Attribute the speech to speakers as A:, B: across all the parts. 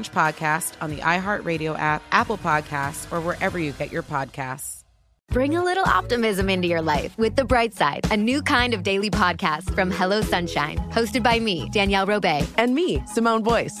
A: podcast on the iHeartRadio app, Apple Podcasts, or wherever you get your podcasts.
B: Bring a little optimism into your life with The Bright Side, a new kind of daily podcast from Hello Sunshine, hosted by me, Danielle Robay,
C: and me, Simone Boyce.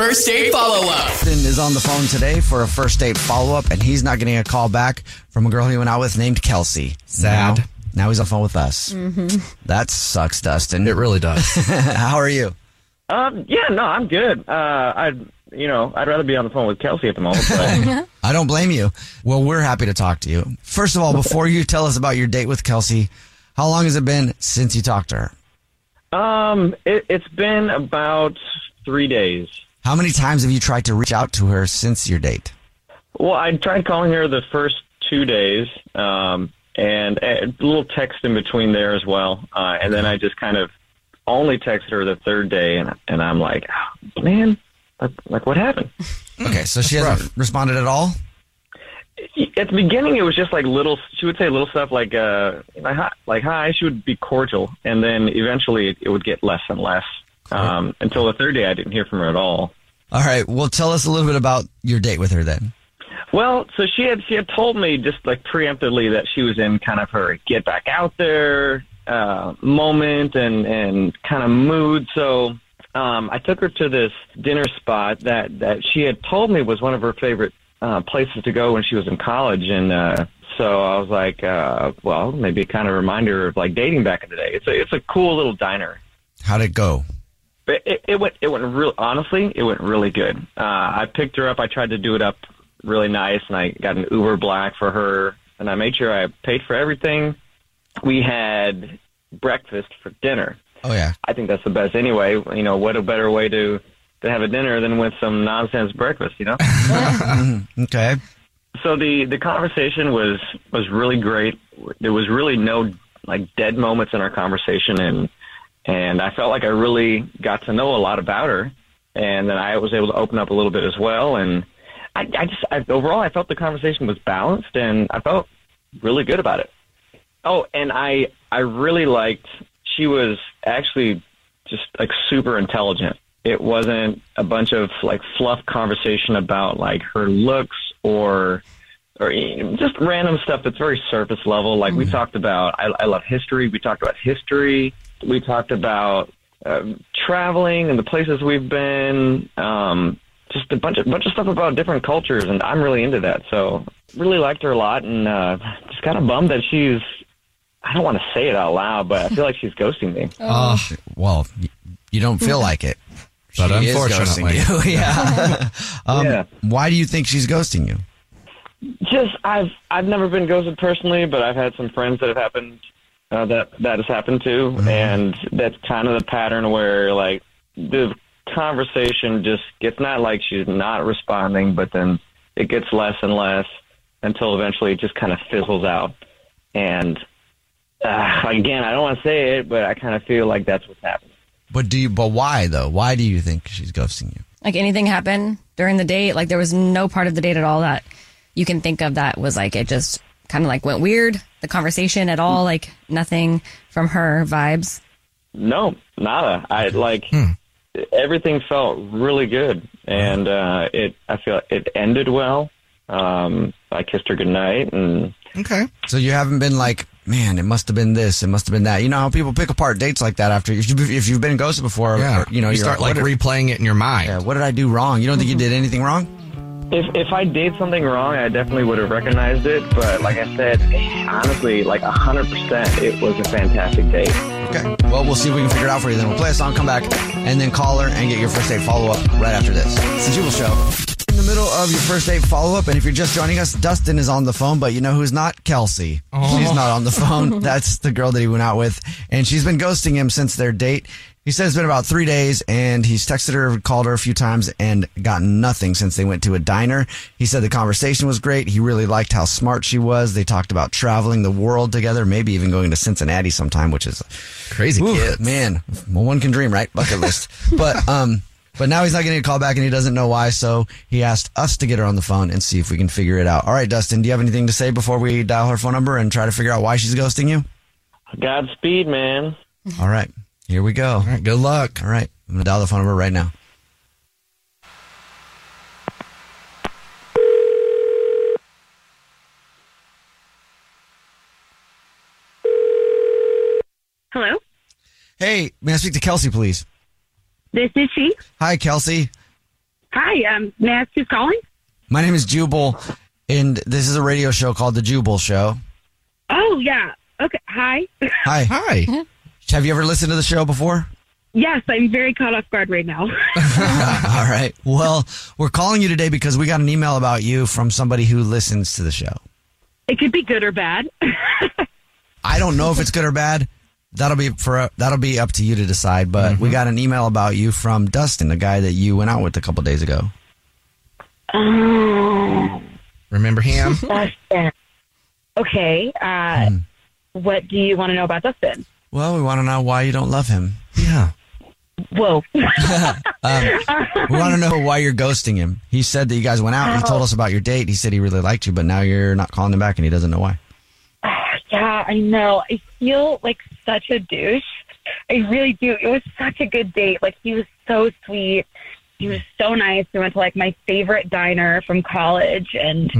D: First date follow up.
E: Dustin is on the phone today for a first date follow up, and he's not getting a call back from a girl he went out with named Kelsey.
F: Sad.
E: Now, now he's on the phone with us.
G: Mm-hmm.
E: That sucks, Dustin.
F: It really does.
E: How are you?
H: Um, yeah, no, I'm good. Uh, I'd, you know, I'd rather be on the phone with Kelsey at the moment. But...
E: I don't blame you. Well, we're happy to talk to you. First of all, before you tell us about your date with Kelsey, how long has it been since you talked to
H: her? Um, it, it's been about three days.
E: How many times have you tried to reach out to her since your date?
H: Well, I tried calling her the first two days, um, and a little text in between there as well. Uh, and then I just kind of only texted her the third day, and and I'm like, oh, man, like, like what happened?
E: Okay, so she hasn't rough. responded at all.
H: At the beginning, it was just like little. She would say little stuff like, uh, like hi, like hi. She would be cordial, and then eventually it, it would get less and less. Um, until the third day, I didn't hear from her at all.
E: All right. Well, tell us a little bit about your date with her then.
H: Well, so she had she had told me just like preemptively that she was in kind of her get back out there uh, moment and and kind of mood. So um, I took her to this dinner spot that that she had told me was one of her favorite uh, places to go when she was in college, and uh, so I was like, uh, well, maybe a kind of reminder of like dating back in the day. It's a it's a cool little diner.
E: How'd it go?
H: It, it, it went it went real honestly it went really good. Uh, I picked her up. I tried to do it up really nice, and I got an Uber Black for her, and I made sure I paid for everything. We had breakfast for dinner.
E: Oh yeah,
H: I think that's the best anyway. You know, what a better way to to have a dinner than with some nonsense breakfast. You know.
E: okay.
H: So the the conversation was was really great. There was really no like dead moments in our conversation, and and I felt like I really got to know a lot about her, and then I was able to open up a little bit as well. And I, I just I, overall I felt the conversation was balanced, and I felt really good about it. Oh, and I I really liked she was actually just like super intelligent. It wasn't a bunch of like fluff conversation about like her looks or or just random stuff that's very surface level. Like mm-hmm. we talked about, I, I love history. We talked about history. We talked about um, traveling and the places we've been. Um, just a bunch of bunch of stuff about different cultures, and I'm really into that. So really liked her a lot, and uh, just kind of bummed that she's. I don't want to say it out loud, but I feel like she's ghosting me.
E: Oh, uh, well, you don't feel like it.
F: but
E: She
F: unfortunately,
E: ghosting you. yeah. um,
H: Yeah.
E: Why do you think she's ghosting you?
H: Just I've I've never been ghosted personally, but I've had some friends that have happened uh, that that has happened to, and that's kind of the pattern where like the conversation just gets not like she's not responding, but then it gets less and less until eventually it just kind of fizzles out. And uh, again, I don't want to say it, but I kind of feel like that's what's happening.
E: But do you? But why though? Why do you think she's ghosting you?
I: Like anything happened during the date? Like there was no part of the date at all that you can think of that was like it just kind of like went weird. The conversation at all, like nothing from her vibes.
H: No, nada. I like everything felt really good, and uh, it. I feel it ended well. Um, I kissed her goodnight, and
F: okay.
E: So you haven't been like, man, it must have been this, it must have been that. You know how people pick apart dates like that after if you've, if you've been ghosted before.
F: Yeah.
E: or, you know,
F: You start, like,
E: what did-
F: replaying it in your mind.
E: Yeah, what did I do wrong? You don't think you did anything wrong?
H: If if I did something wrong, I definitely would have recognized it. But like I said, honestly, like hundred percent, it was a fantastic date.
E: Okay. Well, we'll see if we can figure it out for you. Then we'll play a song, come back, and then call her and get your first date follow up right after this. It's the Jubal Show. In the middle of your first date follow up, and if you're just joining us, Dustin is on the phone, but you know who's not? Kelsey.
F: Oh.
E: She's not on the phone. That's the girl that he went out with, and she's been ghosting him since their date. He said it's been about three days, and he's texted her, called her a few times, and gotten nothing since they went to a diner. He said the conversation was great. He really liked how smart she was. They talked about traveling the world together, maybe even going to Cincinnati sometime, which is
F: Crazy
E: Ooh,
F: kids.
E: man. Well, one can dream, right? Bucket list. but um, but now he's not getting a call back, and he doesn't know why. So he asked us to get her on the phone and see if we can figure it out. All right, Dustin, do you have anything to say before we dial her phone number and try to figure out why she's ghosting you?
H: Godspeed, man.
E: All right, here we go. All
F: right, good luck.
E: All right, I'm gonna dial the phone number right now.
J: Hello,
E: Hey, may I speak to Kelsey, please?
J: this is she.
E: Hi, Kelsey.
J: Hi, um, may I ask who's calling?
E: My name is Jubal, and this is a radio show called The Jubal Show.
J: Oh, yeah. Okay. Hi.
E: Hi. Hi. Have you ever listened to the show before?
J: yes, I'm very caught off guard right now.
E: All right. Well, we're calling you today because we got an email about you from somebody who listens to the show.
J: it could be good or bad.
E: I don't know if it's good or bad. That'll be for that'll be up to you to decide. But we got an email about you from Dustin, the guy that you went out with a couple days ago.
J: Oh,
F: Remember him?
J: Dustin. Okay. Uh,
E: Hmm.
J: What do you want to know about Dustin?
E: Well, we want to know why you don't love him.
F: Yeah.
J: Whoa.
E: Um, we want to know why you're ghosting him. He said that you guys went out. And he told us about your date. He said he really liked you, but now you're not calling him back, and he doesn't know why.
J: Yeah, I know. I feel like such a douche. I really do. It was such a good date. Like he was so sweet. He was so nice. We went to like my favorite diner from college, and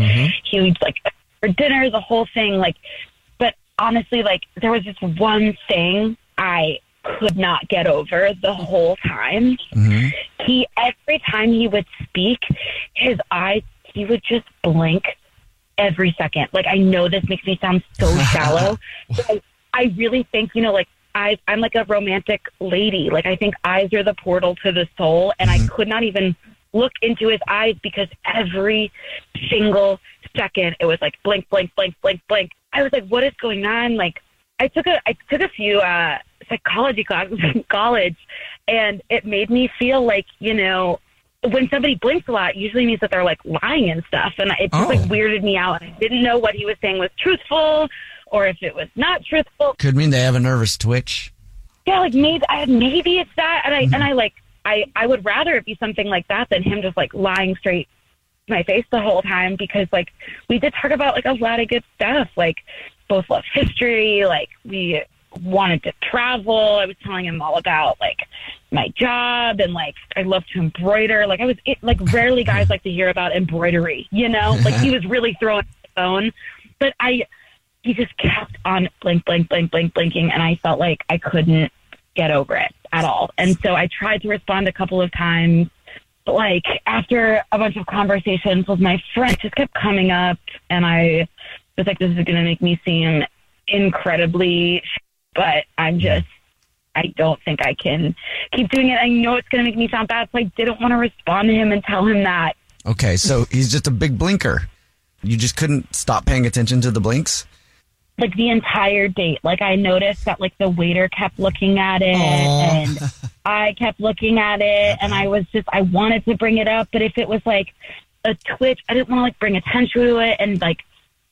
J: he was like for dinner, the whole thing. Like, but honestly, like there was just one thing I could not get over the whole time. Mm-hmm. He every time he would speak, his eyes he would just blink every second. Like I know this makes me sound so shallow. but I, I really think, you know, like eyes I'm like a romantic lady. Like I think eyes are the portal to the soul and I mm-hmm. could not even look into his eyes because every single second it was like blink, blink, blink, blink, blink. I was like, what is going on? Like I took a I took a few uh psychology classes in college and it made me feel like, you know, when somebody blinks a lot, usually means that they're like lying and stuff. And it just like weirded me out. I didn't know what he was saying was truthful or if it was not truthful.
E: Could mean they have a nervous twitch.
J: Yeah, like maybe I maybe it's that. And I and I like I I would rather it be something like that than him just like lying straight my face the whole time because like we did talk about like a lot of good stuff. Like both love history, like we wanted to travel. I was telling him all about like my job and like I love to embroider. Like I was it, like rarely guys like to hear about embroidery, you know? Like he was really throwing the phone. But I he just kept on blink, blink, blink, blink, blinking and I felt like I couldn't get over it at all. And so I tried to respond a couple of times. Like after a bunch of conversations with my friend just kept coming up and I was like, this is gonna make me seem incredibly but I'm just I don't think I can keep doing it. I know it's going to make me sound bad, so I didn't want to respond to him and tell him that.
E: Okay, so he's just a big blinker. You just couldn't stop paying attention to the blinks?
J: Like the entire date. Like I noticed that like the waiter kept looking at it and I kept looking at it uh-huh. and I was just I wanted to bring it up, but if it was like a twitch, I didn't want to like bring attention to it and like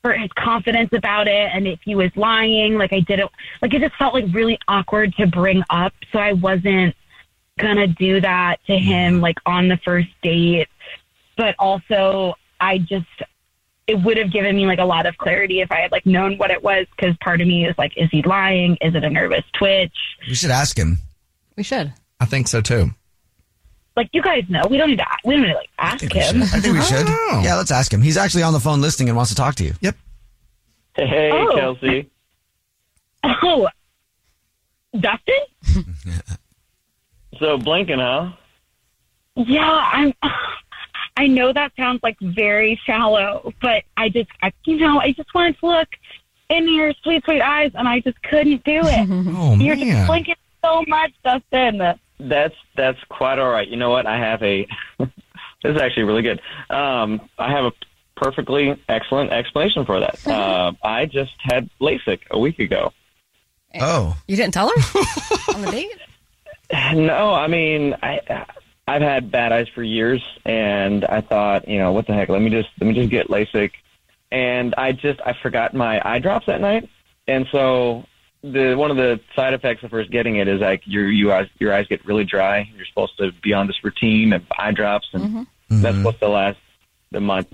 J: hurt his confidence about it and if he was lying, like I didn't like it just felt like really awkward to bring up. So I wasn't gonna do that to him mm-hmm. like on the first date. But also I just it would have given me like a lot of clarity if I had like known what it was because part of me is like, is he lying? Is it a nervous twitch?
E: We should ask him.
I: We should.
F: I think so too.
J: Like you guys know, we don't need to. We don't need to like ask him.
E: I think we should. Oh. Yeah, let's ask him. He's actually on the phone listening and wants to talk to you.
F: Yep.
H: Hey,
J: Oh.
H: Kelsey.
J: Oh, Dustin?
H: So blinking, huh?
J: Yeah, I'm. I know that sounds like very shallow, but I just, I, you know, I just wanted to look in your sweet, sweet eyes, and I just couldn't do it.
F: Oh
J: You're
H: man.
J: just blinking so much, Dustin.
H: That's that's quite all right. You know what? I have a. this is actually really good. Um, I have a perfectly excellent explanation for that. Uh, I just had LASIK a week ago.
E: Oh.
I: You didn't tell her on the date?
H: No, I mean I I've had bad eyes for years, and I thought, you know, what the heck? Let me just let me just get LASIK, and I just I forgot my eye drops that night, and so the one of the side effects of first getting it is like your you eyes your eyes get really dry. You're supposed to be on this routine of eye drops, and that's supposed to last the month.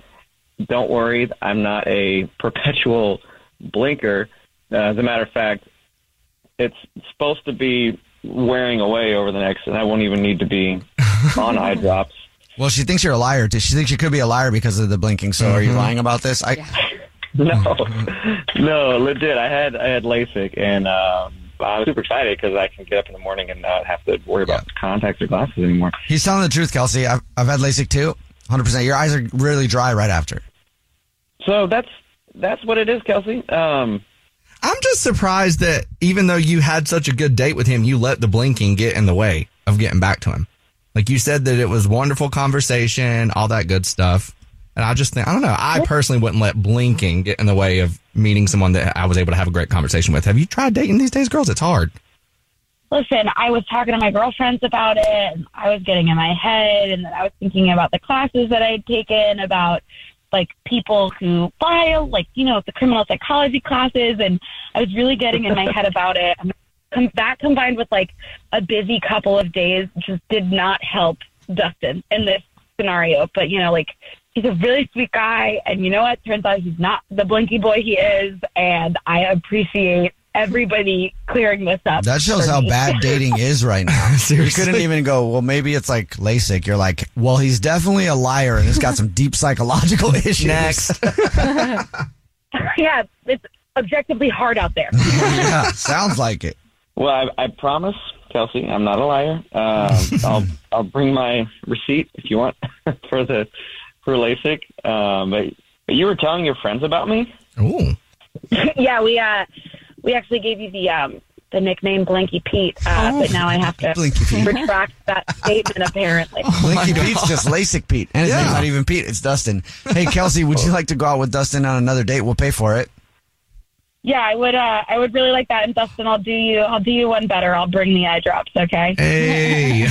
H: Don't worry, I'm not a perpetual blinker. Uh, as a matter of fact, it's supposed to be wearing away over the next, and I won't even need to be on eye drops.
E: Well, she thinks you're a liar. She thinks you could be a liar because of the blinking. So are you
H: Mhm.
E: lying about this? I,
H: No, no, legit. I had I had LASIK, and um, I was super excited because I can get up in the morning and not have to worry about contacts or glasses anymore.
E: He's telling the truth, Kelsey. I've, I've had LASIK too. 100%. Your eyes are really dry right after.
H: So that's that's what it is, Kelsey. Um,
F: I'm just surprised that even though you had such a good date with him, you let the blinking get in the way of getting back to him. Like you said that it was wonderful conversation, all that good stuff. And I just think, I don't know, I personally wouldn't let blinking get in the way of meeting someone that I was able to have a great conversation with. Have you tried dating these days, girls? It's hard.
J: Listen, I was talking to my girlfriends about it, and I was getting in my head, and then I was thinking about the classes that I'd taken, about like people who file, like you know, the criminal psychology classes, and I was really getting in my head about it. And com- that combined with like a busy couple of days just did not help Dustin in this scenario. But you know, like he's a really sweet guy, and you know what? Turns out he's not the blinky boy he is, and I appreciate everybody clearing this up.
E: That shows how
J: me.
E: bad dating is right now. you
F: Seriously.
E: couldn't even go, well, maybe it's like LASIK. You're like, well, he's definitely a liar and he's got some deep psychological issues.
F: Next.
J: yeah, it's objectively hard out there.
E: yeah, sounds like it.
H: Well, I, I promise, Kelsey, I'm not a liar. Um, I'll I'll bring my receipt if you want for the for LASIK. Um, but, but you were telling your friends about me.
F: Ooh.
J: yeah, we uh we actually gave you the um the nickname Blinky Pete, uh, but now I have to retract that statement apparently.
E: Blinky Pete's just LASIK Pete. And his
F: Yeah.
E: name's not even Pete, it's Dustin. Hey, Kelsey, would you like to go out with Dustin on another date? We'll pay for it.
J: Yeah, I would uh I would really like that and Dustin I'll do you I'll do you one better. I'll bring the eye drops, okay?
F: Hey.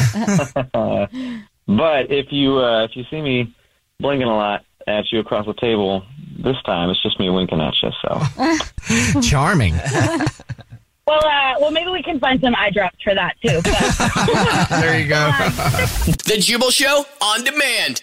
H: But if you uh, if you see me blinking a lot at you across the table, this time it's just me winking at you. So
F: Charming.
J: Well uh well maybe we can find some eye drops for that too.
F: There you go.
D: The Jubal Show on demand.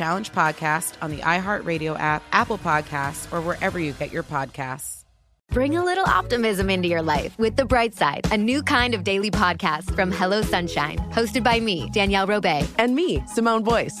A: Challenge podcast on the iHeartRadio app, Apple Podcasts, or wherever you get your podcasts.
B: Bring a little optimism into your life with The Bright Side, a new kind of daily podcast from Hello Sunshine, hosted by me, Danielle Robay.
C: And me, Simone Boyce.